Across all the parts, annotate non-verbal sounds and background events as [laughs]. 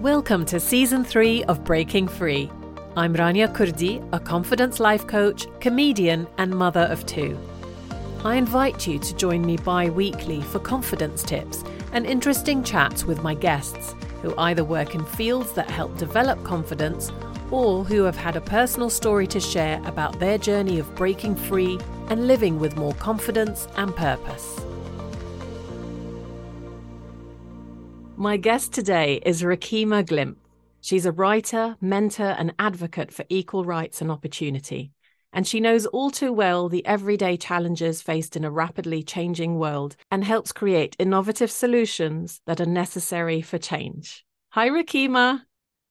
Welcome to season three of Breaking Free. I'm Rania Kurdi, a confidence life coach, comedian, and mother of two. I invite you to join me bi weekly for confidence tips and interesting chats with my guests who either work in fields that help develop confidence or who have had a personal story to share about their journey of breaking free and living with more confidence and purpose. My guest today is Rikimah Glymph. She's a writer, mentor, and advocate for equal rights and opportunity. And she knows all too well the everyday challenges faced in a rapidly changing world and helps create innovative solutions that are necessary for change. Hi, Rikimah.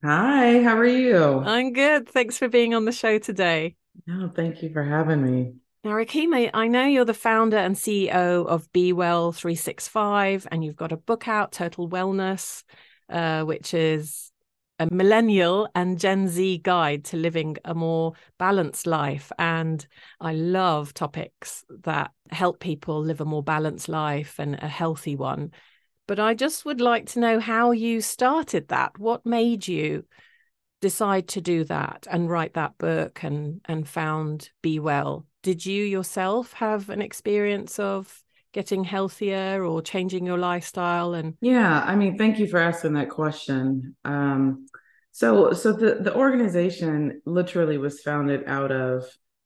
Hi, how are you? I'm good. Thanks for being on the show today. No, thank you for having me. Now, Rikimah, I know you're the founder and CEO of BWell365, and you've got a book out, Total Wellness, uh, which is a millennial and Gen Z guide to living a more balanced life. And I love topics that help people live a more balanced life and a healthy one. But I just would like to know how you started that. What made you decide to do that and write that book and and found Be Well? Did you yourself have an experience of getting healthier or changing your lifestyle and yeah i mean thank you for asking that question. Um, so so the the organization literally was founded out of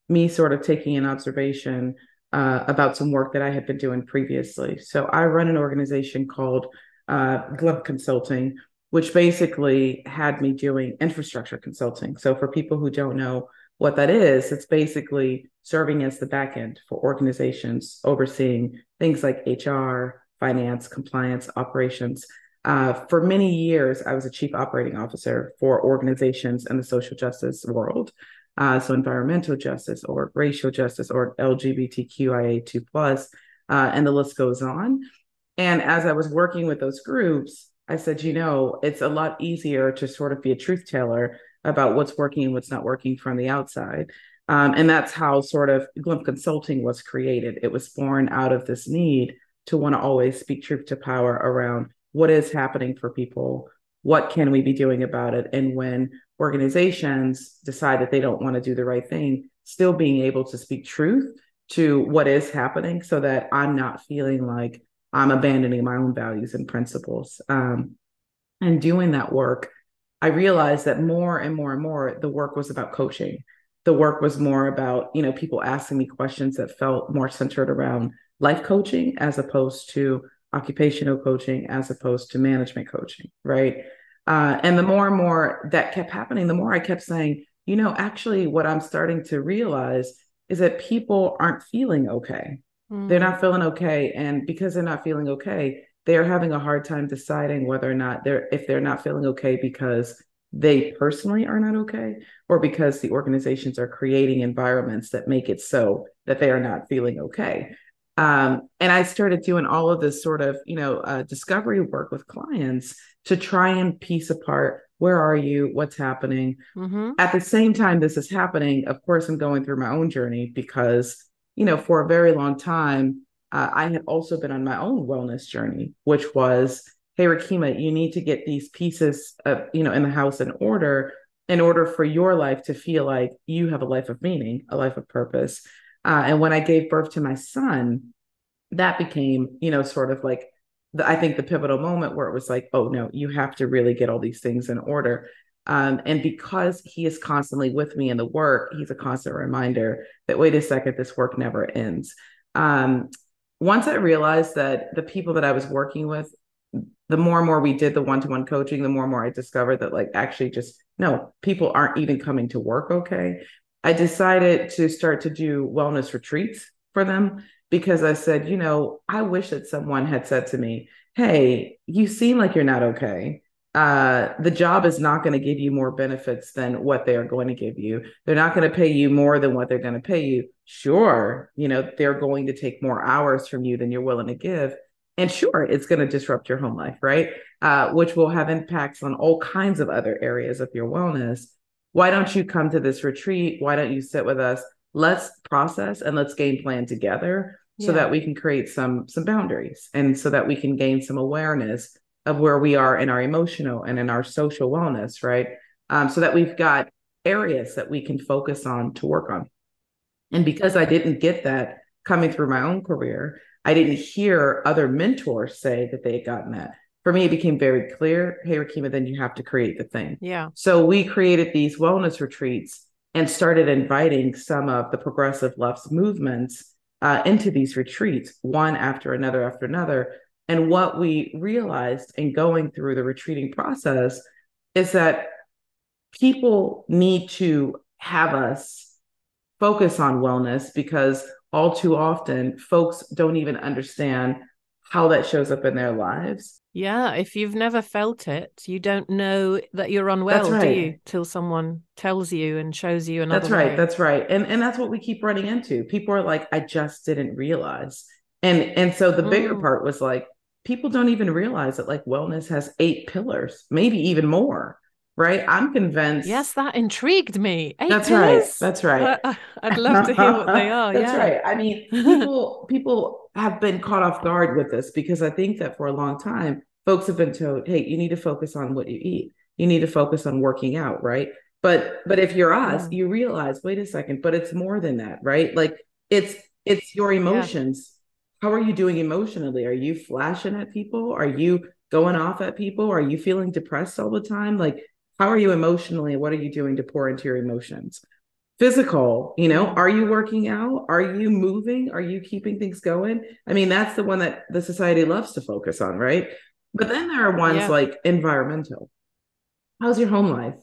me sort of taking an observation uh, about some work that i had been doing previously. So i run an organization called uh, Glymph consulting which basically had me doing infrastructure consulting. So for people who don't know what that is, it's basically serving as the back end for organizations overseeing things like HR, finance, compliance, operations. Uh, for many years, I was a chief operating officer for organizations in the social justice world. Uh, so environmental justice or racial justice or LGBTQIA2 plus, uh, and the list goes on. And as I was working with those groups, I said, you know, it's a lot easier to sort of be a truth teller about what's working and what's not working from the outside. Um, and that's how sort of Glymph Consulting was created. It was born out of this need to want to always speak truth to power around what is happening for people, what can we be doing about it, and when organizations decide that they don't want to do the right thing, still being able to speak truth to what is happening so that I'm not feeling like I'm abandoning my own values and principles. Um, and doing that work I realized that more and more and more the work was about coaching. The work was more about, you know, people asking me questions that felt more centered around life coaching as opposed to occupational coaching, as opposed to management coaching, right? Uh, and the more and more that kept happening, the more I kept saying, you know, actually, what I'm starting to realize is that people aren't feeling okay. Mm. They're not feeling okay. And because they're not feeling okay, they're having a hard time deciding whether or not they're if they're not feeling okay because they personally are not okay or because the organizations are creating environments that make it so that they are not feeling okay um, and i started doing all of this sort of you know uh, discovery work with clients to try and piece apart where are you what's happening mm-hmm. at the same time this is happening of course i'm going through my own journey because you know for a very long time uh, I had also been on my own wellness journey, which was, hey, Rikimah, you need to get these pieces, of, you know, in the house in order, in order for your life to feel like you have a life of meaning, a life of purpose. Uh, and when I gave birth to my son, that became, you know, sort of like the, I think the pivotal moment where it was like, oh no, you have to really get all these things in order. Um, and because he is constantly with me in the work, he's a constant reminder that wait a second, this work never ends. Um, once I realized that the people that I was working with, the more and more we did the one to one coaching, the more and more I discovered that, like, actually, just no, people aren't even coming to work okay. I decided to start to do wellness retreats for them because I said, you know, I wish that someone had said to me, Hey, you seem like you're not okay uh, the job is not going to give you more benefits than what they are going to give you. They're not going to pay you more than what they're going to pay you. Sure, you know, they're going to take more hours from you than you're willing to give. And sure, it's going to disrupt your home life, right? Uh, which will have impacts on all kinds of other areas of your wellness. Why don't you come to this retreat? Why don't you sit with us? Let's process and let's game plan together so yeah. that we can create some some boundaries and so that we can gain some awareness of where we are in our emotional and in our social wellness, right? Um, so that we've got areas that we can focus on to work on. And because I didn't get that coming through my own career, I didn't hear other mentors say that they had gotten that. For me, it became very clear hey, Rikimah, then you have to create the thing. Yeah. So we created these wellness retreats and started inviting some of the progressive left's movements uh, into these retreats, one after another after another. And what we realized in going through the retreating process is that people need to have us focus on wellness because all too often folks don't even understand how that shows up in their lives. Yeah, if you've never felt it, you don't know that you're unwell, right. do you? Till someone tells you and shows you another. That's right. Way. That's right. And and that's what we keep running into. People are like, I just didn't realize. And and so the bigger mm. part was like, people don't even realize that like wellness has eight pillars, maybe even more right? I'm convinced. Yes, that intrigued me. Eight that's pillars? right. That's right. I, would love to hear what they are. [laughs] that's yeah. right. I mean, people people have been caught off guard with this because I think that for a long time, folks have been told, "Hey, you need to focus on what you eat. You need to focus on working out." Right. But but if you're us, yeah. you realize, wait a second, but it's more than that, right? Like it's it's your emotions. Yeah. How are you doing emotionally? Are you flashing at people? Are you going off at people? Are you feeling depressed all the time? Like how are you emotionally? What are you doing to pour into your emotions? Physical, you know, are you working out? Are you moving? Are you keeping things going? I mean, that's the one that the society loves to focus on, right? But then there are ones yeah. like environmental. How's your home life?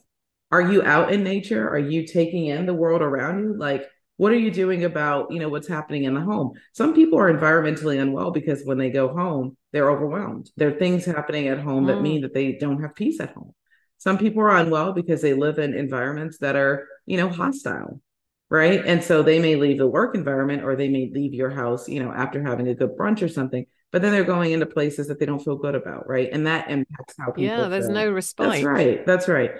Are you out in nature? Are you taking in the world around you? Like, what are you doing about, you know, what's happening in the home? Some people are environmentally unwell because when they go home, they're overwhelmed. There are things happening at home mm. that mean that they don't have peace at home. Some people are unwell because they live in environments that are, you know, hostile, right? And so they may leave the work environment or they may leave your house, you know, after having a good brunch or something, but then they're going into places that they don't feel good about, right? And that impacts how people Yeah, there's feel. no respite. That's right. That's right.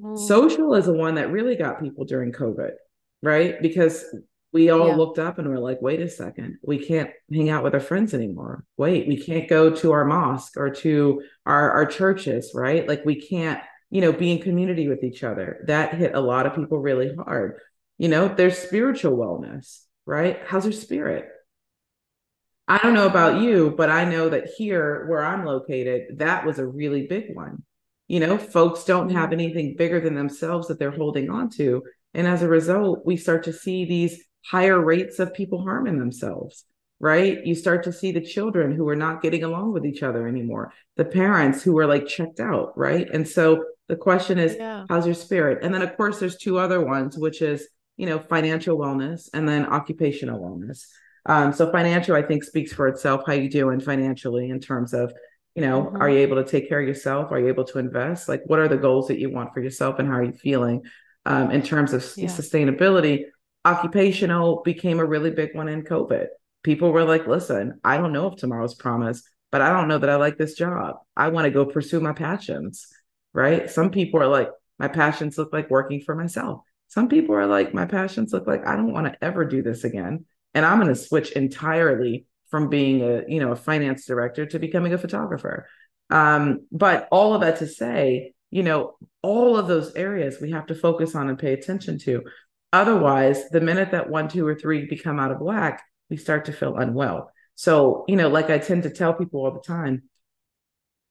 Mm. Social is the one that really got people during COVID, right? Because we all yeah. looked up and we're like, wait a second, we can't hang out with our friends anymore. Wait, we can't go to our mosque or to our, our churches, right? Like we can't you know, be in community with each other. That hit a lot of people really hard. You know, there's spiritual wellness, right? How's your spirit? I don't know about you, but I know that here where I'm located, that was a really big one. You know, folks don't have anything bigger than themselves that they're holding on to. And as a result, we start to see these higher rates of people harming themselves right? You start to see the children who are not getting along with each other anymore, the parents who are like checked out, right? And so the question is, yeah. how's your spirit? And then, of course, there's two other ones, which is, you know, financial wellness and then occupational wellness. Um, so financial, I think, speaks for itself. How you doing financially in terms of, you know, mm-hmm. are you able to take care of yourself? Are you able to invest? Like, what are the goals that you want for yourself, and how are you feeling um, in terms of yeah. sustainability? Occupational became a really big one in COVID. People were like, "Listen, I don't know if tomorrow's promise, but I don't know that I like this job. I want to go pursue my passions." right? Some people are like, my passions look like working for myself. Some people are like, my passions look like I don't want to ever do this again. And I'm going to switch entirely from being a, you know, a finance director to becoming a photographer. Um, but all of that to say, you know, all of those areas we have to focus on and pay attention to. Otherwise, the minute that one, two, or three become out of whack, we start to feel unwell. So, you know, like I tend to tell people all the time,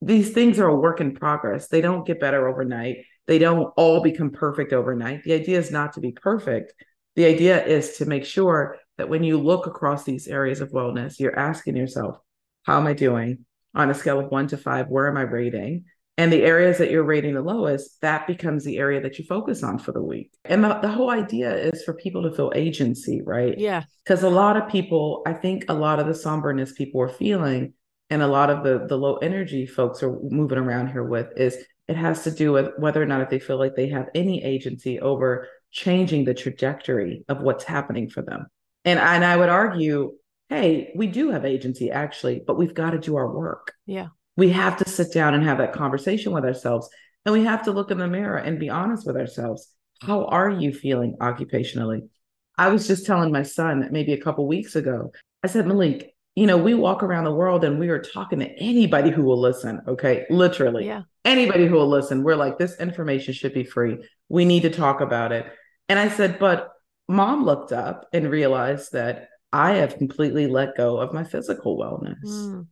these things are a work in progress. They don't get better overnight. They don't all become perfect overnight. The idea is not to be perfect. The idea is to make sure that when you look across these areas of wellness, you're asking yourself, how am I doing on a scale of one to five? Where am I rating? And the areas that you're rating the lowest, that becomes the area that you focus on for the week. And the, the whole idea is for people to feel agency, right? Yeah. Because a lot of people, I think a lot of the somberness people are feeling and a lot of the the low energy folks are moving around here with is it has to do with whether or not if they feel like they have any agency over changing the trajectory of what's happening for them. And and I would argue, hey, we do have agency actually, but we've got to do our work. Yeah. We have to sit down and have that conversation with ourselves. And we have to look in the mirror and be honest with ourselves. How are you feeling occupationally? I was just telling my son maybe a couple weeks ago. I said, Malik, you know, we walk around the world and we are talking to anybody who will listen. Okay. Literally. Yeah. Anybody who will listen. We're like, this information should be free. We need to talk about it. And I said, but mom looked up and realized that I have completely let go of my physical wellness. Mm.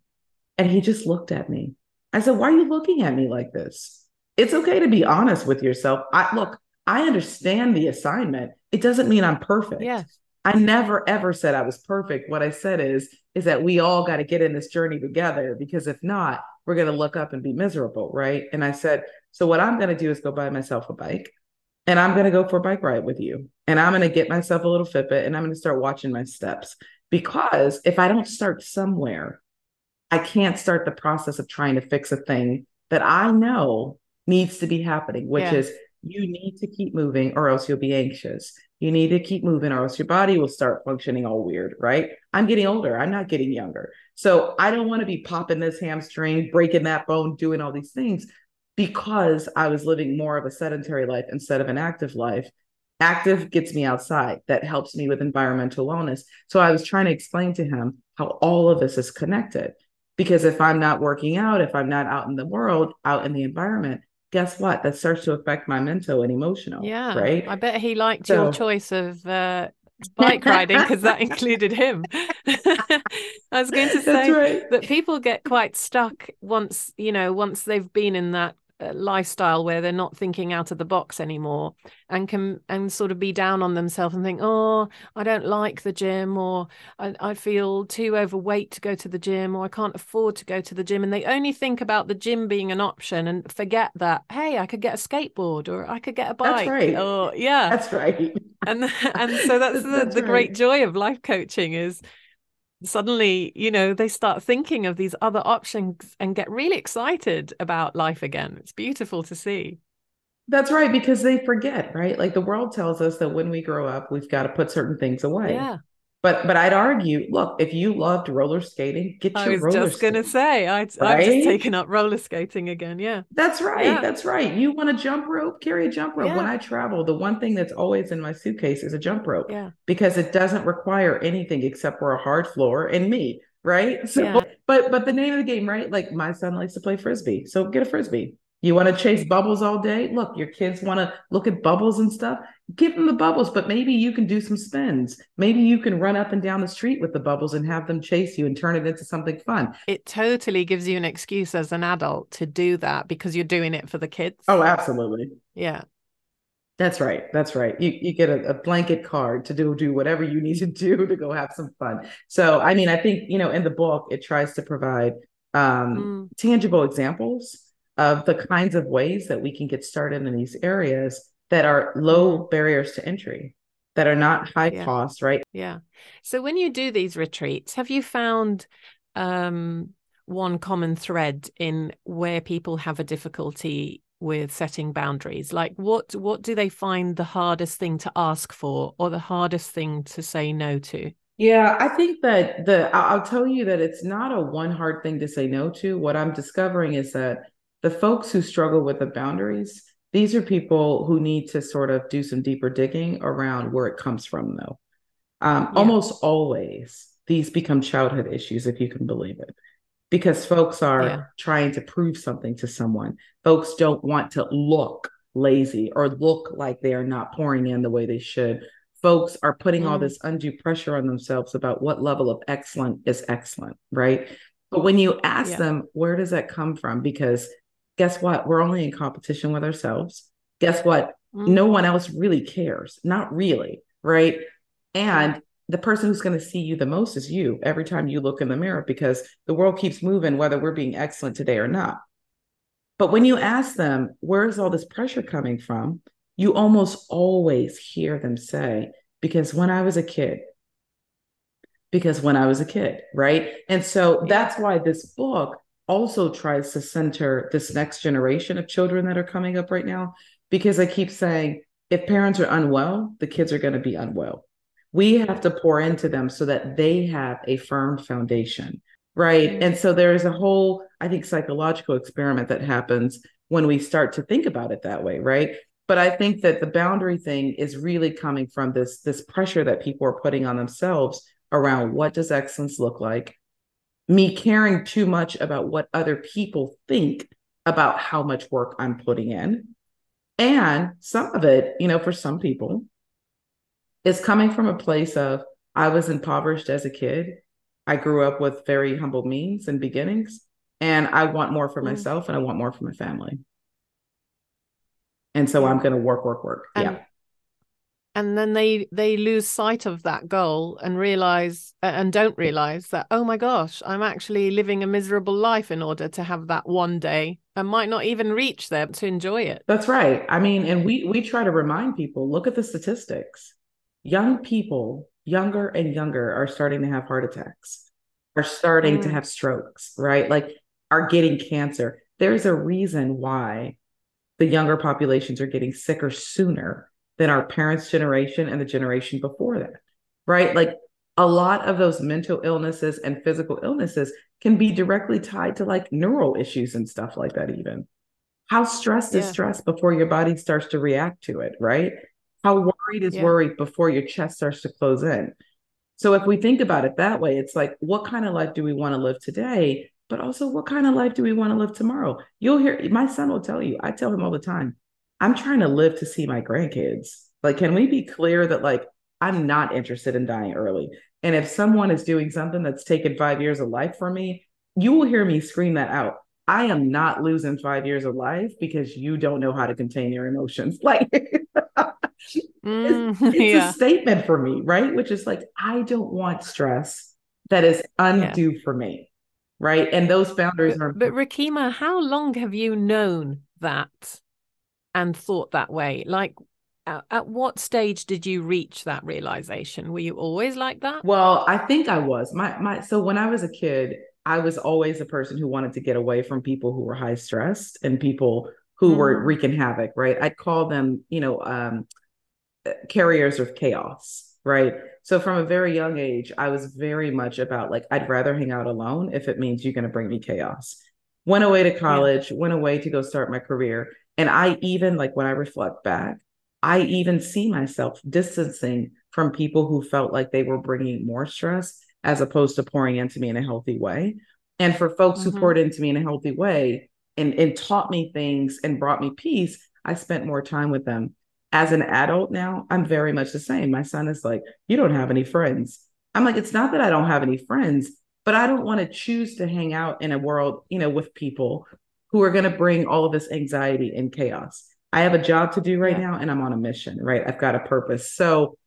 And he just looked at me. I said, Why are you looking at me like this? It's okay to be honest with yourself. I look, I understand the assignment. It doesn't mean I'm perfect. Yeah. I never ever said I was perfect. What I said is, is that we all got to get in this journey together because if not, we're going to look up and be miserable. Right. And I said, so what I'm going to do is go buy myself a bike and I'm going to go for a bike ride with you. And I'm going to get myself a little Fitbit and I'm going to start watching my steps. Because if I don't start somewhere, I can't start the process of trying to fix a thing that I know needs to be happening, which yeah. is you need to keep moving or else you'll be anxious. You need to keep moving or else your body will start functioning all weird, right? I'm getting older. I'm not getting younger. So I don't want to be popping this hamstring, breaking that bone, doing all these things because I was living more of a sedentary life instead of an active life. Active gets me outside. That helps me with environmental wellness. So I was trying to explain to him how all of this is connected. Because if I'm not working out, if I'm not out in the world, out in the environment, guess what? That starts to affect my mental and emotional. Yeah. Right. I bet he liked so, your choice of uh, [laughs] bike riding because that included him. [laughs] I was going to say right. that people get quite stuck once, you know, once they've been in that lifestyle where they're not thinking out of the box anymore and can and sort of be down on themselves and think oh i don't like the gym or I, I feel too overweight to go to the gym or i can't afford to go to the gym and they only think about the gym being an option and forget that hey i could get a skateboard or i could get a bike that's right. or yeah that's right and and so [laughs] that's the, that's the right. great joy of life coaching is suddenly you know they start thinking of these other options and get really excited about life again. It's beautiful to see. That's right because they forget right? Like the world tells us that when we grow up we've got to put certain things away. Yeah but but I'd argue, look, if you loved roller skating, get I your roller. I was just gonna say, I, right? I've just taken up roller skating again. Yeah, that's right. Yeah. That's right. You want a jump rope? Carry a jump rope. Yeah. When I travel, the one thing that's always in my suitcase is a jump rope. Yeah, because it doesn't require anything except for a hard floor and me. Right. [laughs] So, yeah. but but the name of the game, right? Like my son likes to play frisbee, so get a frisbee. You want to chase bubbles all day? Look, your kids want to look at bubbles and stuff. Give them the bubbles, but maybe you can do some spins. Maybe you can run up and down the street with the bubbles and have them chase you and turn it into something fun. It totally gives you an excuse as an adult to do that because you're doing it for the kids. Oh, absolutely. Yeah. That's right. That's right. You you get a, a, blanket card to do do whatever you need to do to go have some fun. So I mean, I think you know in the book it tries to provide um, mm. tangible examples of the kinds of ways that we can get started in these areas that are low barriers to entry that are not high yeah. cost right? Yeah. So when you do these retreats have you found um, one common thread in where people have a difficulty with setting boundaries? Like what what do they find the hardest thing to ask for or the hardest thing to say no to? Yeah i think that the i'll tell you that it's not a one hard thing to say no to. What i'm discovering is that the folks who struggle with the boundaries, these are people who need to sort of do some deeper digging around where it comes from, though. Um, yeah. Almost always, these become childhood issues, if you can believe it, because folks are yeah. trying to prove something to someone. Folks don't want to look lazy or look like they are not pouring in the way they should. Folks are putting mm. all this undue pressure on themselves about what level of excellent is excellent, right? But when you ask yeah. them, where does that come from? Because guess what? We're only in competition with ourselves. Guess what? Mm-hmm. No one else really cares. Not really. Right. And the person who's going to see you the most is you every time you look in the mirror because the world keeps moving, whether we're being excellent today or not. But when you ask them, where's all this pressure coming from? You almost always hear them say, because when I was a kid, because when I was a kid, right? And so that's why this book also tries to center this next generation of children that are coming up right now because I keep saying if parents are unwell, the kids are going to be unwell. We have to pour into them so that they have a firm foundation, right? And so there is a whole, I think, psychological experiment that happens when we start to think about it that way, right? But I think that the boundary thing is really coming from this this pressure that people are putting on themselves around what does excellence look like? Me caring too much about what other people think about how much work I'm putting in. And some of it, you know, for some people, is coming from a place of I was impoverished as a kid. I grew up with very humble means and beginnings, and I want more for mm. myself and I want more for my family. And so. I'm going to work, work, work. Yeah and then they they lose sight of that goal and realize and don't realize that oh my gosh i'm actually living a miserable life in order to have that one day. And might not even reach there to enjoy it. That's right. I mean and we we try to remind people look at the statistics. Young people younger and younger are starting to have heart attacks are starting mm. to have strokes right? Like are getting cancer. There's a reason why the younger populations are getting sicker sooner than our parents' generation and the generation before that, right? Like a lot of those mental illnesses and physical illnesses can be directly tied to like neural issues and stuff like that, even. How stressed yeah. is stress before your body starts to react to it, right? How worried is yeah. worried before your chest starts to close in. So if we think about it that way, it's like, what kind of life do we want to live today? But also, what kind of life do we want to live tomorrow? You'll hear my son will tell you, I tell him all the time, I'm trying to live to see my grandkids. Like, can we be clear that like I'm not interested in dying early? And if someone is doing something that's taken five years of life from me, you will hear me scream that out. I am not losing five years of life because you don't know how to contain your emotions. [laughs] Like, mm, it's, it's yeah. a statement for me, right? Which is like, I don't want stress that is undue yeah. for me. Right. And those boundaries but, are. But Rikimah, how long have you known that and thought that way? Like, at what stage did you reach that realization? Were you always like that? Well, I think I was. My my so when I was a kid, I was always a person who wanted to get away from people who were high stressed and people who mm. were wreaking havoc, right? I'd call them, you know, um, carriers of chaos, right? So from a very young age, I was very much about like I'd rather hang out alone if it means you're going to bring me chaos. Went away to college, yeah. went away to go start my career and I even like when I reflect back, I even see myself distancing from people who felt like they were bringing more stress as opposed to pouring into me in a healthy way. And for folks mm-hmm. who poured into me in a healthy way and, and taught me things and brought me peace, I spent more time with them. As an adult now, I'm very much the same. My son is like, You don't have any friends. I'm like, It's not that I don't have any friends, but I don't want to choose to hang out in a world, you know, with people who are going to bring all of this anxiety and chaos. I have a job to do right now and I'm on a mission, right? I've got a purpose. So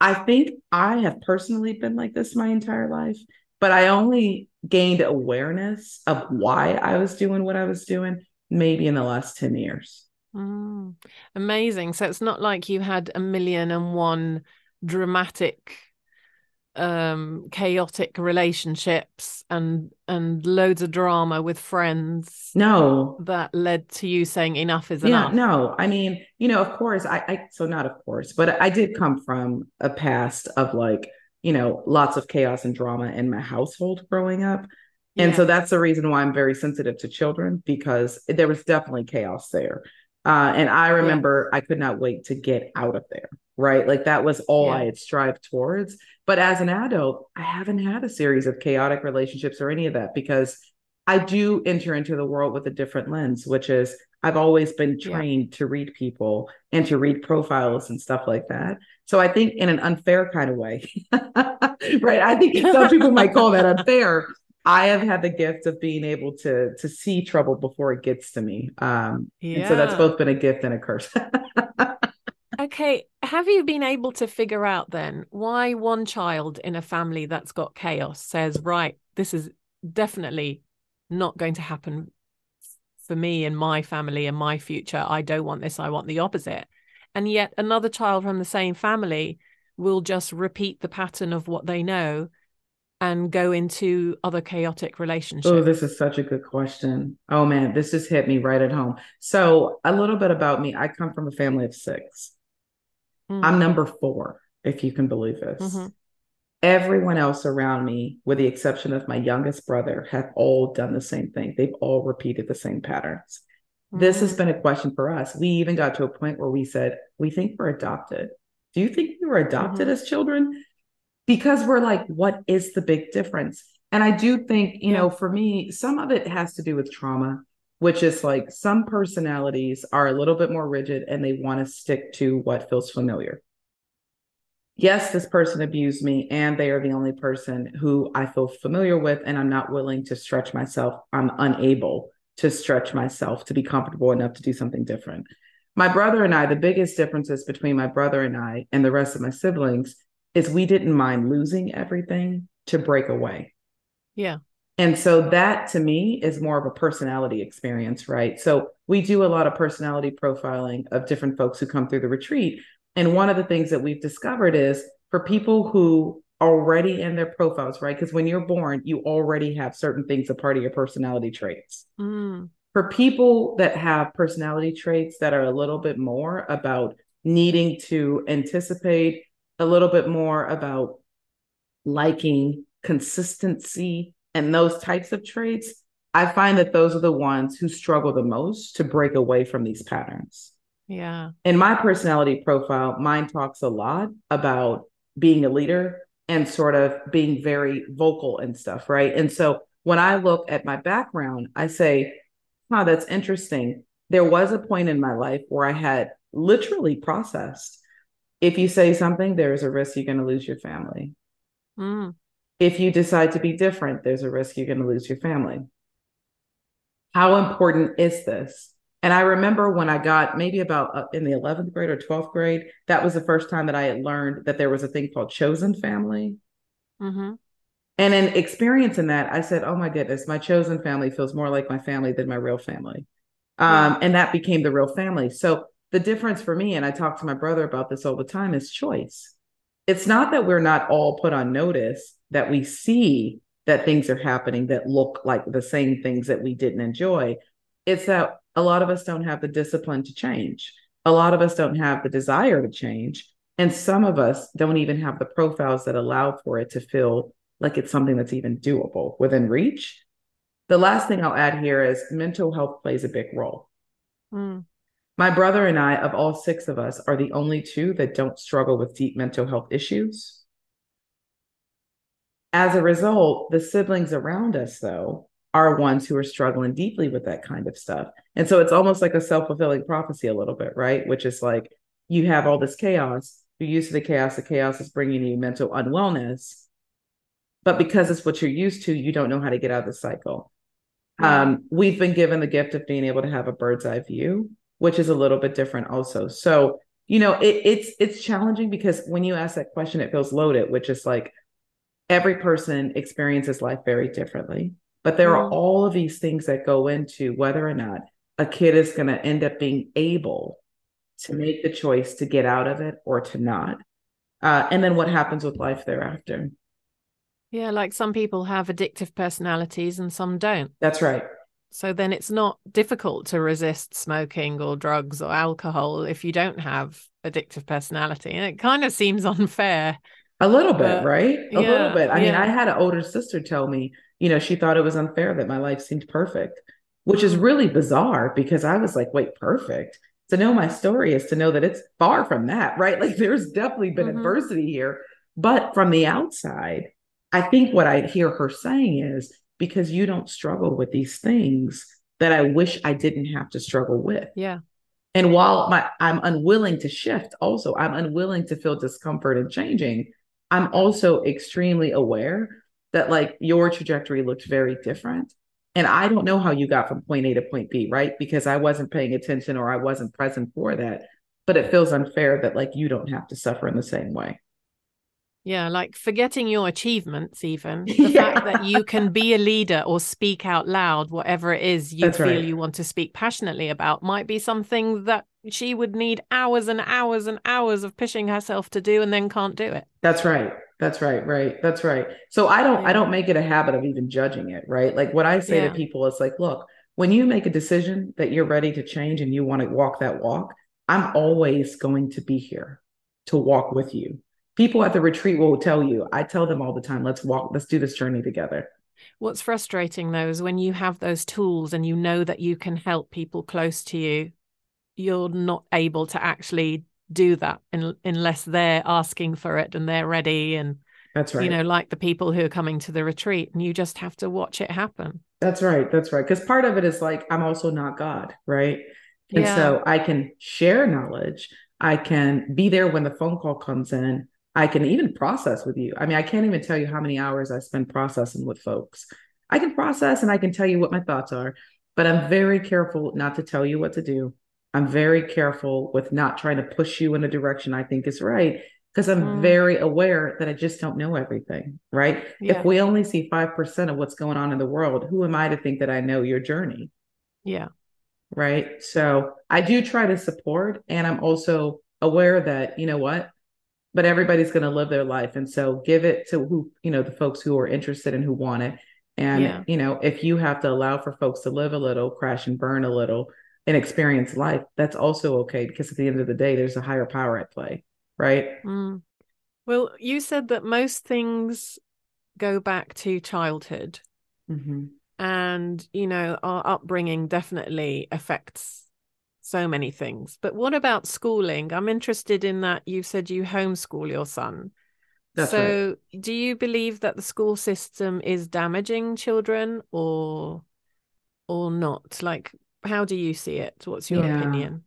I think I have personally been like this my entire life, but I only gained awareness of why I was doing what I was doing maybe in the last 10 years. Mm, amazing. So it's not like you had a million and one dramatic um chaotic relationships and and loads of drama with friends no. that led to you saying enough is yeah, enough. no. I mean you know of course I, I so not of course but i did come from a past of like you know lots of chaos and drama in my household growing up. And yeah. so that's the reason why i'm very sensitive to children because there was definitely chaos there. Uh, and i remember yeah. i could not wait to get out of there right like that was all i had strived towards but as an adult, I haven't had a series of chaotic relationships or any of that because I do enter into the world with a different lens, which is I've always been trained yeah. to read people and to read profiles and stuff like that. So I think in an unfair kind of way, [laughs] right? I think some people might call that [laughs] unfair. I have had the gift of being able to to see trouble before it gets to me. Um, yeah. and so that's both been a gift and a curse. [laughs] Okay, have you been able to figure out then why one child in a family that's got chaos says, right, this is definitely not going to happen for me and my family and my future. I don't want this, I want the opposite. And yet another child from the same family will just repeat the pattern of what they know and go into other chaotic relationships? Oh, this is such a good question. Oh man, this just hit me right at home. So, a little bit about me I come from a family of six. Mm-hmm. I'm number four, if you can believe this. Mm-hmm. Everyone else around me, with the exception of my youngest brother, have all done the same thing. They've all repeated the same patterns. Mm-hmm. This has mm. been a question for us. We even got to a point where we said, We think we're adopted. Do you think we were adopted mm-hmm. as children? Because we're like, what is the big difference? And I do think, you yeah. know, for me, some of it has to do with trauma, which is like some personalities are a little bit more rigid and they want to stick to what feels familiar. Yes, this person abused me, and they are the only person who I feel familiar with, and I'm not willing to stretch myself. I'm unable to stretch myself to be comfortable enough to do something different. My brother and I, the biggest differences between my brother and I and the rest of my siblings is we didn't mind losing everything to break away. Yeah. And so that to me is more of a personality experience, right? So we do a lot of personality profiling of different folks who come through the retreat. And one of the things that we've discovered is for people who already in their profiles, right? Because when you're born, you already have certain things a part of your personality traits. Mm. For people that have personality traits that are a little bit more about needing to anticipate, a little bit more about liking consistency and those types of traits, I find that those are the ones who struggle the most to break away from these patterns. Yeah. In my personality profile, mine talks a lot about being a leader and sort of being very vocal and stuff, right? And so when I look at my background, I say, huh, that's interesting. There was a point in my life where I had literally processed if you say something, there's a risk you're going to lose your family. Mm. If you decide to be different, there's a risk you're going to lose your family. How important is this? And I remember when I got maybe about uh, in the 11th grade or 12th grade, that was the first time that I had learned that there was a thing called chosen family. Mm-hmm. And in experiencing that, I said, oh my goodness, my chosen family feels more like my family than my real family. Um, And that became the real family. So the difference for me, and I talk to my brother about this all the time, is choice. It's not that we're not all put on notice that we see that things are happening that look like the same things that we didn't enjoy. It's that a lot of us don't have the discipline to change. A lot of us don't have the desire to change. And some of us don't even have the profiles that allow for it to feel like it's something that's even doable within reach. The last thing I'll add here is mental health plays a big role. Mm. My brother and I, of all six of us, are the only two that don't struggle with deep mental health issues. As a result, the siblings around us, though, are ones who are struggling deeply with that kind of stuff. And so it's almost like a self fulfilling prophecy, a little bit, right? Which is like you have all this chaos, you're used to the chaos, the chaos is bringing you mental unwellness. But because it's what you're used to, you don't know how to get out of the cycle. Um, we've been given the gift of being able to have a bird's eye view which is a little bit different also. So, you know, it, it's it's challenging because when you ask that question, it feels loaded, which is like every person experiences life very differently. But there are all of these things that go into whether or not a kid is going to end up being able to make the choice to get out of it or to not. Uh, and then what happens with life thereafter. Yeah, like some people have addictive personalities and some don't. That's right. So then it's not difficult to resist smoking or drugs or alcohol if you don't have addictive personality. And it kind of seems [laughs] unfair. A little bit, right? A yeah, little bit. I yeah. mean, I had an older sister tell me, you know, she thought it was unfair that my life seemed perfect, which is really bizarre because I was like, wait, perfect? To know my story is to know that it's far from that, right? Like there's definitely been mm-hmm. adversity here. But from the outside, I think what I hear her saying is because you don't struggle with these things that I wish I didn't have to struggle with. Yeah. And while my I'm unwilling to shift, also I'm unwilling to feel discomfort and changing, I'm also extremely aware that like your trajectory looked very different. And I don't know how you got from point A to point B, right? Because I wasn't paying attention or I wasn't present for that. But it feels unfair that like you don't have to suffer in the same way. Yeah, like forgetting your achievements, even [laughs] the yeah. fact that you can be a leader or speak out loud, whatever it is you That's feel right. you want to speak passionately about, might be something that she would need hours and hours and hours of pushing herself to do and then can't do it. That's right. That's right. Right. That's right. So I don't, yeah. I don't make it a habit of even judging it. Right. Like what I say yeah. to people is like, look, when you make a decision that you're ready to change and you want to walk that walk, I'm always going to be here to walk with you people at the retreat will tell you i tell them all the time let's walk let's do this journey together what's frustrating though is when you have those tools and you know that you can help people close to you you're not able to actually do that in, unless they're asking for it and they're ready and That's right. You know, like the people who are coming to the retreat, and you just have to watch it happen. That's right. That's right. Because part of it is like, I'm also not God, right? And Yeah. so I can share knowledge. I can be there when the phone call comes in. I can even process with you. I mean, I can't even tell you how many hours I spend processing with folks. I can process and I can tell you what my thoughts are, but I'm very careful not to tell you what to do. I'm very careful with not trying to push you in a direction I think is right because I'm Mm. very aware that I just don't know everything, right? Yeah. If we only see 5% of what's going on in the world, who am I to think that I know your journey? Yeah. right? So I do try to support, and I'm also aware that you know what, but everybody's going to live their life, and so give it to who you know the folks who are interested and who want it. And Yeah. you know, if you have to allow for folks to live a little, crash and burn a little, and experience life, that's also okay because at the end of the day, there's a higher power at play, right? Mm. Well, you said that most things go back to childhood, hmm and you know, our upbringing definitely affects so many things. But what about schooling? I'm interested in that. You said you homeschool your son. That's right. so, do you believe that the school system is damaging children or or not? Like, how do you see it? What's your Yeah. opinion?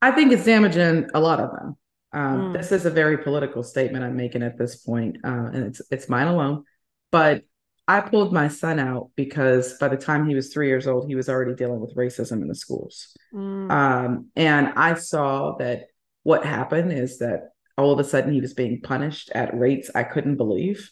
I think it's damaging a lot of them. Um, Mm. This is a very political statement I'm making at this point, uh, and it's it's mine alone. But I pulled my son out because by the time he was three years old, he was already dealing with racism in the schools. Mm. Um, and I saw that what happened is that all of a sudden he was being punished at rates I couldn't believe,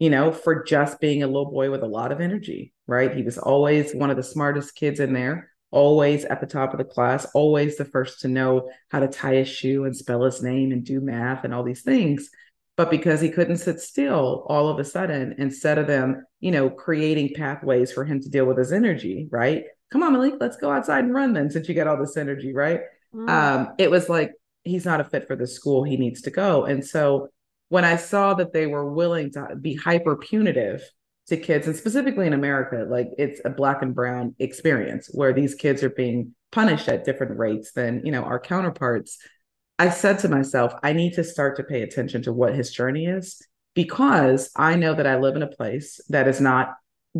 you know, for just being a little boy with a lot of energy, right? He was always one of the smartest kids in there, always at the top of the class, always the first to know how to tie his shoe and spell his name and do math and all these things. But because he couldn't sit still, all of a sudden, instead of them, you know, creating pathways for him to deal with his energy, right? Come on, Malik, let's go outside and run then, since you got all this energy, right? Mm. um, it was like he's not a fit for the school he needs to go and so when i saw that they were willing to be hyper punitive to kids and specifically in america like it's a black and brown experience where these kids are being punished at different rates than you know our counterparts i said to myself i need to start to pay attention to what his journey is because i know that i live in a place that is not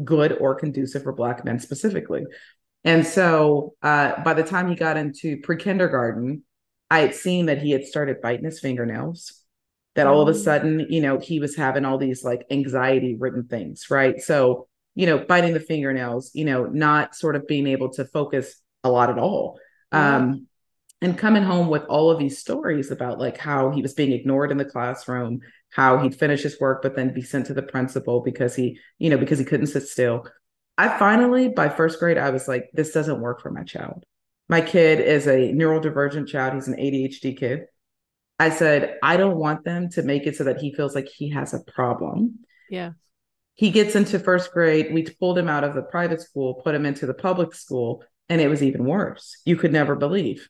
good or conducive for black men specifically and so uh, by the time he got into pre kindergarten, I had seen that he had started biting his fingernails. That all of a Mm. sudden, you know, he was having all these like anxiety ridden things, right? So, you know, biting the fingernails, you know, not sort of being able to focus a lot at all. Um, and coming home with all of these stories about like how he was being ignored in the classroom, how he'd finish his work, but then be sent to the principal because he, you know, because he couldn't sit still. I finally, by first grade, I was like, this doesn't work for my child. My kid is a neurodivergent child. He's an ADHD kid. I said, I don't want them to make it so that he feels like he has a problem. Yeah. He gets into first grade. We pulled him out of the private school, put him into the public school, and it was even worse. You could never believe.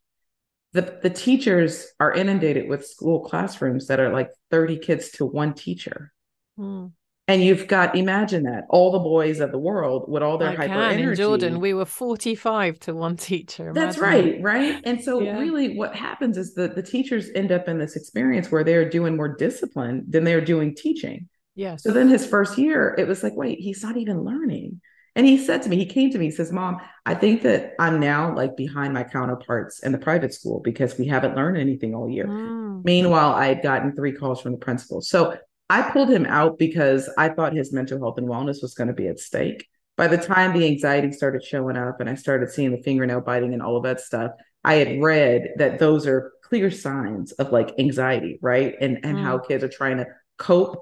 The, the teachers are inundated with school classrooms that are like 30 kids to one teacher. Mm. And you've got, imagine that, all the boys of the world with all their I hyper can. In energy. Jordan, we were 45 to one teacher. That's Imagine that. right, right. And so Yeah. really what happens is that the teachers end up in this experience where they're doing more discipline than they're doing teaching. Yes. So then his first year, it was like, wait, he's not even learning. And he said to me, he came to me, he says, Mom, I think that I'm now like behind my counterparts in the private school because we haven't learned anything all year. Mm. Meanwhile, I had gotten three calls from the principal. So I pulled him out because I thought his mental health and wellness was going to be at stake. By the time the anxiety started showing up and I started seeing the fingernail biting and all of that stuff, I had read that those are clear signs of like anxiety, right? And and how kids are trying to cope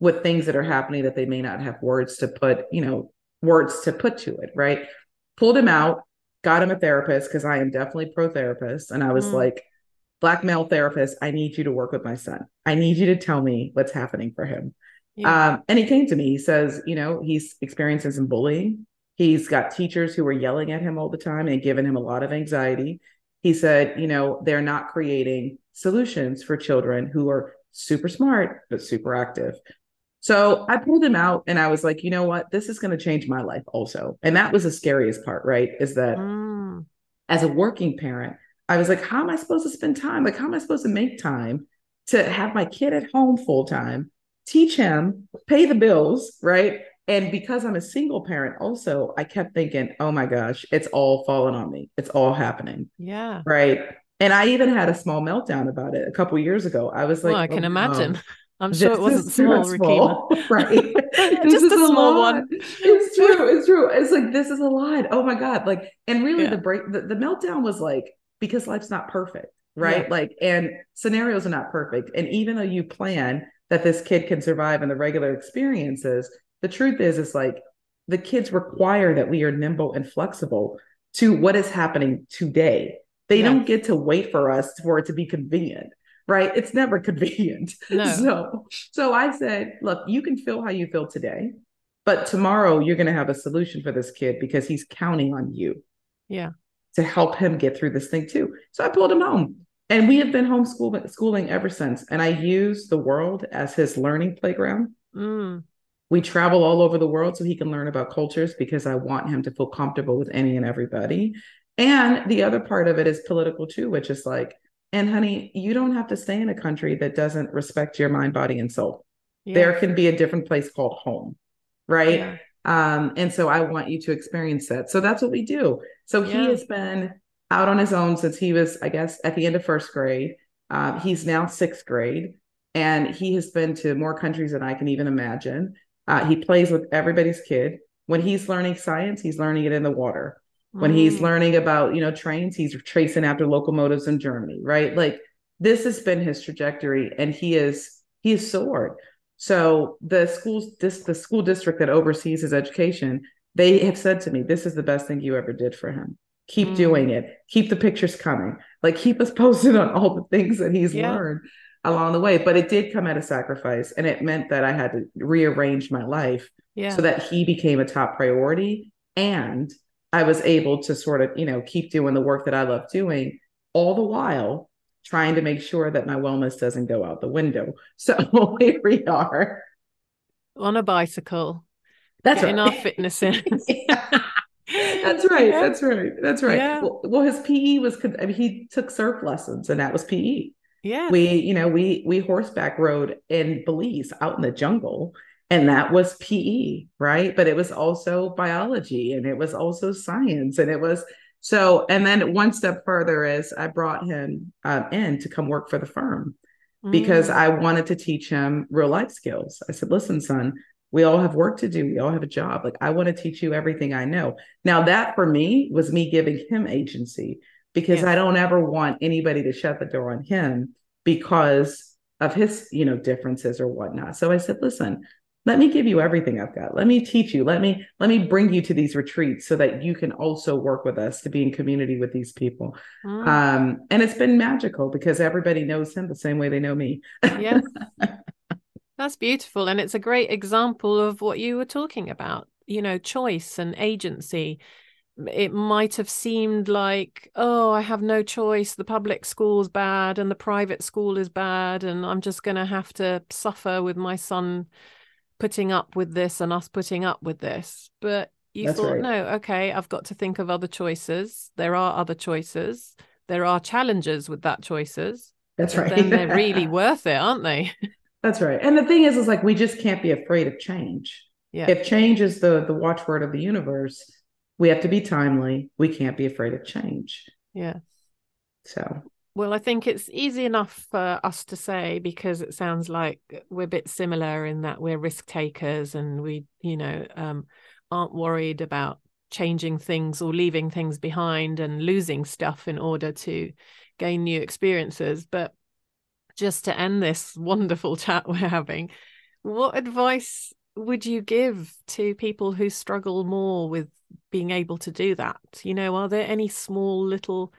with things that are happening that they may not have words to put, you know, words to put to it, right? Pulled him out, got him a therapist because I am definitely pro therapist. And I was Mm. like, black male therapist, I need you to work with my son. I need you to tell me what's happening for him. Yeah. Um, and he came to me. He says, you know, he's experiencing some bullying. He's got teachers who are yelling at him all the time and giving him a lot of anxiety. He said, you know, they're not creating solutions for children who are super smart, but super active. So I pulled him out and I was like, you know what? This is going to change my life also. And that was the scariest part, right? Is that Mm. as a working parent, I was like, how am I supposed to spend time? Like, how am I supposed to make time to have my kid at home full time teach him, pay the bills, right? And because I'm a single parent, also, I kept thinking, oh my gosh, it's all falling on me. It's all happening. Yeah. Right. And I even had a small meltdown about it a couple years ago. I was like, well, I can oh, imagine. I'm sure it wasn't [laughs] small, Rikimah. [laughs] [laughs] right? Just a, a small lot. one. It's true. It's true. It's like this is a lot. Oh my god! Like, and really, yeah. the break, the, the meltdown was like because life's not perfect, right? Yeah. Like, and scenarios are not perfect. And even though you plan that this kid can survive in the regular experiences, the truth is, is like the kids require that we are nimble and flexible to what is happening today. They yes. don't get to wait for us for it to be convenient, right? It's never [laughs] convenient. No. So, so I said, look, you can feel how you feel today, but tomorrow you're going to have a solution for this kid because he's counting on you. Yeah. To help him get through this thing too. So I pulled him home. And we have been homeschooling schooling ever since. And I use the world as his learning playground. Mm. We travel all over the world so he can learn about cultures because I want him to feel comfortable with any and everybody. And the other part of it is political too, which is like, and honey, you don't have to stay in a country that doesn't respect your mind, body, and soul. Yeah. There can be a different place called home, right? Yeah. Um, and so I want you to experience that. So that's what we do. So yeah. he has been out on his own since he was, I guess, at the end of first grade. Uh, he's now sixth grade, and he has been to more countries than I can even imagine. Uh, he plays with everybody's kid. When he's learning science, he's learning it in the water. When mm. he's learning about, you know, trains, he's chasing after locomotives in Germany, right? Like this has been his trajectory, and he is he is soared. So the schools, this the school district that oversees his education, they have said to me, "This is the best thing you ever did for him. Keep mm. doing it. Keep the pictures coming. Like keep us [laughs] posted on all the things that he's yeah. learned." along the way. But it did come at a sacrifice, and it meant that I had to rearrange my life yeah. so that he became a top priority, and I was able to sort of, you know, keep doing the work that I love doing, all the while trying to make sure that my wellness doesn't go out the window. [laughs] So [laughs] here we are on a bicycle. That's getting right. our fitness in. That's right. Yeah. That's right. That's right. Yeah. Well, well, his PE was. I mean, he took surf lessons, and that was PE. Yeah. We, you know, we we horseback rode in Belize out in the jungle and that was PE, right? But it was also biology and it was also science and it was so and then one step further is I brought him um, in to come work for the firm because mm. I wanted to teach him real life skills. I said, "Listen, son, we all have work to do. We all have a job. Like I want to teach you everything I know." Now that for me was me giving him agency because yeah. I don't ever want anybody to shut the door on him because of his, you know, differences or whatnot. So I said, listen, let me give you everything I've got. Let me teach you. Let me let me bring you to these retreats so that you can also work with us to be in community with these people. Mm. Um, and it's been magical because everybody knows him the same way they know me. yes. [laughs] That's beautiful. And it's a great example of what you were talking about, you know, choice and agency it might have seemed like, oh, I have no choice. The public school's bad and the private school is bad, and I'm just going to have to suffer with my son putting up with this and us putting up with this. But you That's thought, right. no, okay, I've got to think of other choices. There are other choices. There are challenges with that choices. That's right. Then they're [laughs] really worth it, aren't they? [laughs] That's right. And the thing is, is like we just can't be afraid of change. Yeah. If change is the the watchword of the universe, we have to be timely. We can't be afraid of change. Yeah. So, well, I think it's easy enough for us to say because it sounds like we're a bit similar in that we're risk takers and we, you know, um, aren't worried about changing things or leaving things behind and losing stuff in order to gain new experiences. But just to end this [laughs] wonderful chat we're having, what advice would you give to people who struggle more with being able to do that? You know, are there any small little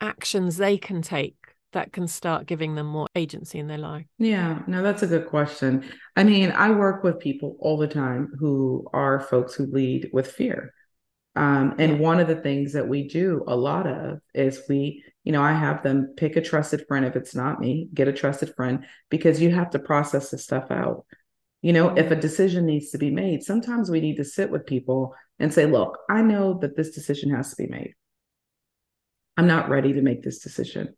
actions they can take that can start giving them more agency in their life? Yeah, no, that's a good question. I mean, I work with people all the time who are folks who lead with fear. Um, and yeah. one of the things that we do a lot of is we, you know, I have them pick a trusted friend if it's not me, get a trusted friend because you have to process this stuff out. You know, if a decision needs to be made, sometimes we need to sit with people and say, look, I know that this decision has to be made. I'm not ready to make this decision.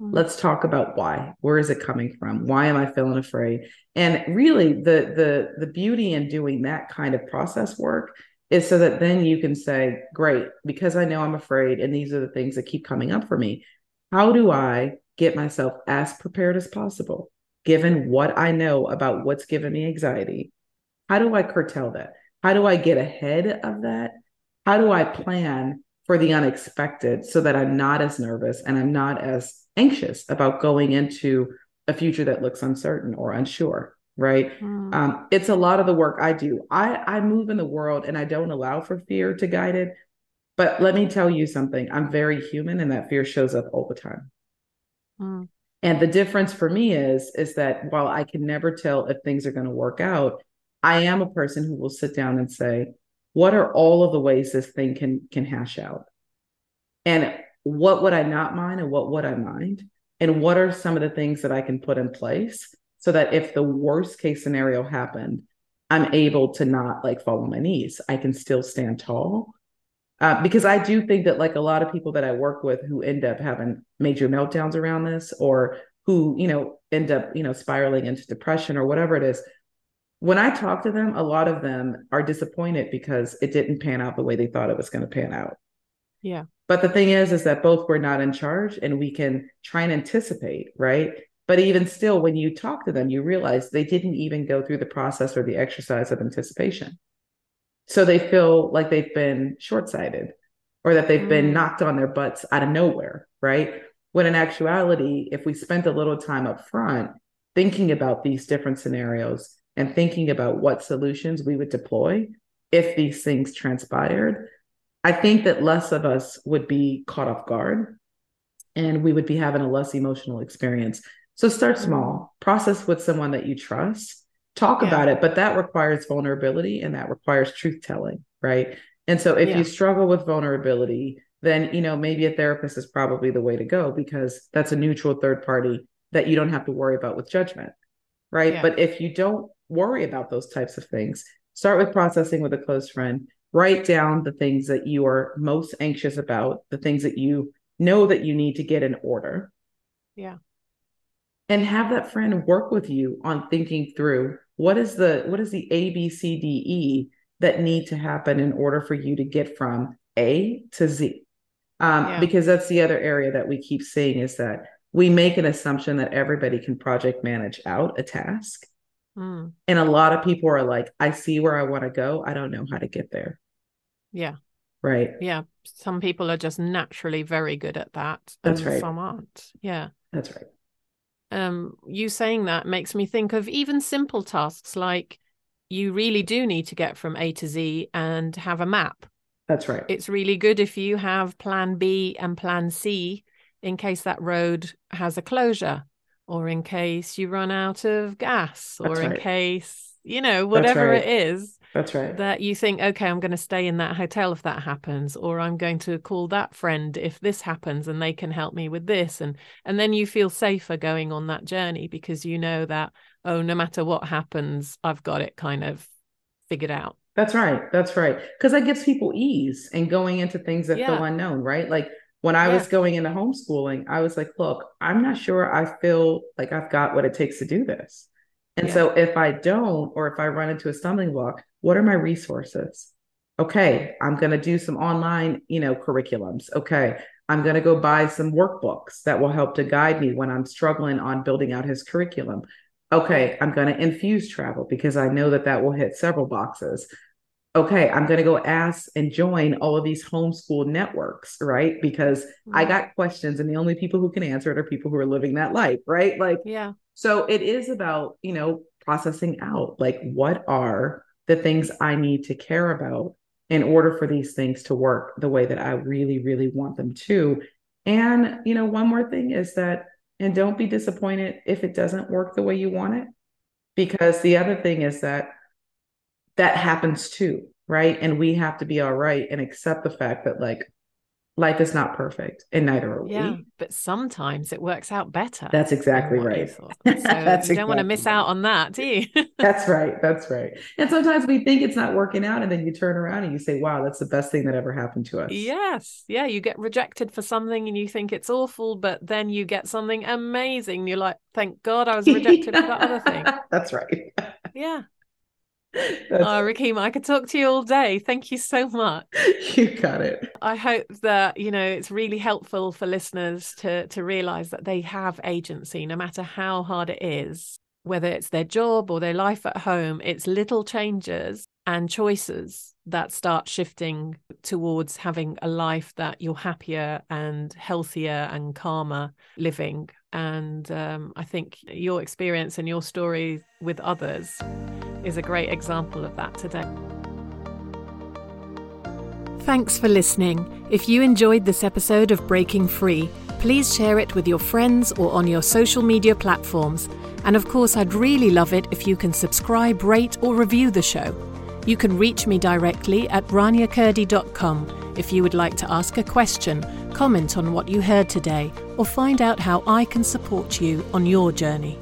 Mm-hmm. Let's talk about why. Where is it coming from? Why am I feeling afraid? And really the the the beauty in doing that kind of process work is so that then you can say, great, because I know I'm afraid and these are the things that keep coming up for me. How do I get myself as prepared as possible given what I know about what's given me anxiety? How do I curtail that? How do I get ahead of that? How do I plan for the unexpected so that I'm not as nervous and I'm not as anxious about going into a future that looks uncertain or unsure? Right. Mm. Um, it's a lot of the work I do. I, I move in the world and I don't allow for fear to guide it. But let me tell you something I'm very human and that fear shows up all the time. Mm. And the difference for me is is that while I can never tell if things are going to work out, I am a person who will sit down and say, what are all of the ways this thing can can hash out? And what would I not mind and what would I mind? And what are some of the things that I can put in place so that if the worst case scenario happened, I'm able to not like fall on my knees. I can still stand tall. Uh, because I do think that like a lot of people that I work with who end up having major meltdowns around this or who, you know, end up, you know, spiraling into depression or whatever it is, when I talk to them, a lot of them are disappointed because it didn't pan out the way they thought it was going to pan out. Yeah. But the thing is, is that both were not in charge and we can try and anticipate, right? But even still, when you talk to them, you realize they didn't even go through the process or the exercise of anticipation. So they feel like they've been short sighted or that they've mm. been knocked on their butts out of nowhere, right? When in actuality, if we spent a little time up front thinking about these different scenarios, and thinking about what solutions we would deploy if these things transpired, I think that less of us would be caught off guard and we would be having a less emotional experience. So start small, process with someone that you trust, talk yeah. about it, but that requires vulnerability and that requires truth telling, right? And so if yeah. you struggle with vulnerability, then you know maybe a therapist is probably the way to go because that's a neutral third party that you don't have to worry about with judgment right yeah. but if you don't worry about those types of things. Start with processing with a close friend. Write down the things that you are most anxious about, the things that you know that you need to get in order. Yeah. And have that friend work with you on thinking through what is the what is the A B C D E that need to happen in order for you to get from A to Z. Um, yeah. Because that's the other area that we keep seeing is that we make an assumption that everybody can project manage out a task. Mm. And a lot of people are like, I see where I want to go. I don't know how to get there. Yeah. Right. Yeah. Some people are just naturally very good at that. That's right. Some aren't. Yeah. That's right. Um, you saying that makes me think of even simple tasks like you really do need to get from A to Z and have a map. That's right. It's really good if you have plan B and plan C in case that road has a closure or in case you run out of gas or in case you know whatever right. it is that's right. that you think okay i'm going to stay in that hotel if that happens or i'm going to call that friend if this happens and they can help me with this and and then you feel safer going on that journey because you know that oh no matter what happens i've got it kind of figured out. That's right. That's right. Because that gives people ease and going into things that yeah. feel unknown right? Like when I yeah. was going into homeschooling, I was like, look, I'm not sure I feel like I've got what it takes to do this. And yeah. so if I don't, or if I run into a stumbling block, what are my resources? Okay, I'm going to do some online, you know, curriculums. Okay, I'm going to go buy some workbooks that will help to guide me when I'm struggling on building out his curriculum. Okay, I'm going to infuse travel because I know that that will hit several boxes okay, I'm going to go ask and join all of these homeschool networks, right? Because mm-hmm. I got questions and the only people who can answer it are people who are living that life, right? Like, yeah. So it is about, you know, processing out like what are the things I need to care about in order for these things to work the way that I really, really want them to. And, you know, one more thing is that, and don't be disappointed if it doesn't work the way you want it. Because the other thing is that that happens too, right? And we have to be all right and accept the fact that like life is not perfect and neither are yeah, we. But sometimes it works out better. That's exactly right. [laughs] So That's you don't want to miss out on that, do you? [laughs] that's right. That's right. And sometimes we think it's not working out, and then you turn around and you say, wow, that's the best thing that ever happened to us. Yes. Yeah. You get rejected for something and you think it's awful, but then you get something amazing. You're like, thank God I was rejected for that other thing. [laughs] That's right. Yeah. Oh, uh, Rikimah, I could talk to you all day. Thank you so much. [laughs] You got it. I hope that, you know, it's really helpful for listeners to to realize that they have agency no matter how hard it is, whether it's their job or their life at home, it's little changes and choices that start shifting towards having a life that you're happier and healthier and calmer living. And um, I think your experience and your story with others is a great example of that today. Thanks for listening. If you enjoyed this episode of Breaking Free, please share it with your friends or on your social media platforms. And of course, I'd really love it if you can subscribe, rate, or review the show. You can reach me directly at raniakurdi.com if you would like to ask a question, comment on what you heard today, or find out how I can support you on your journey.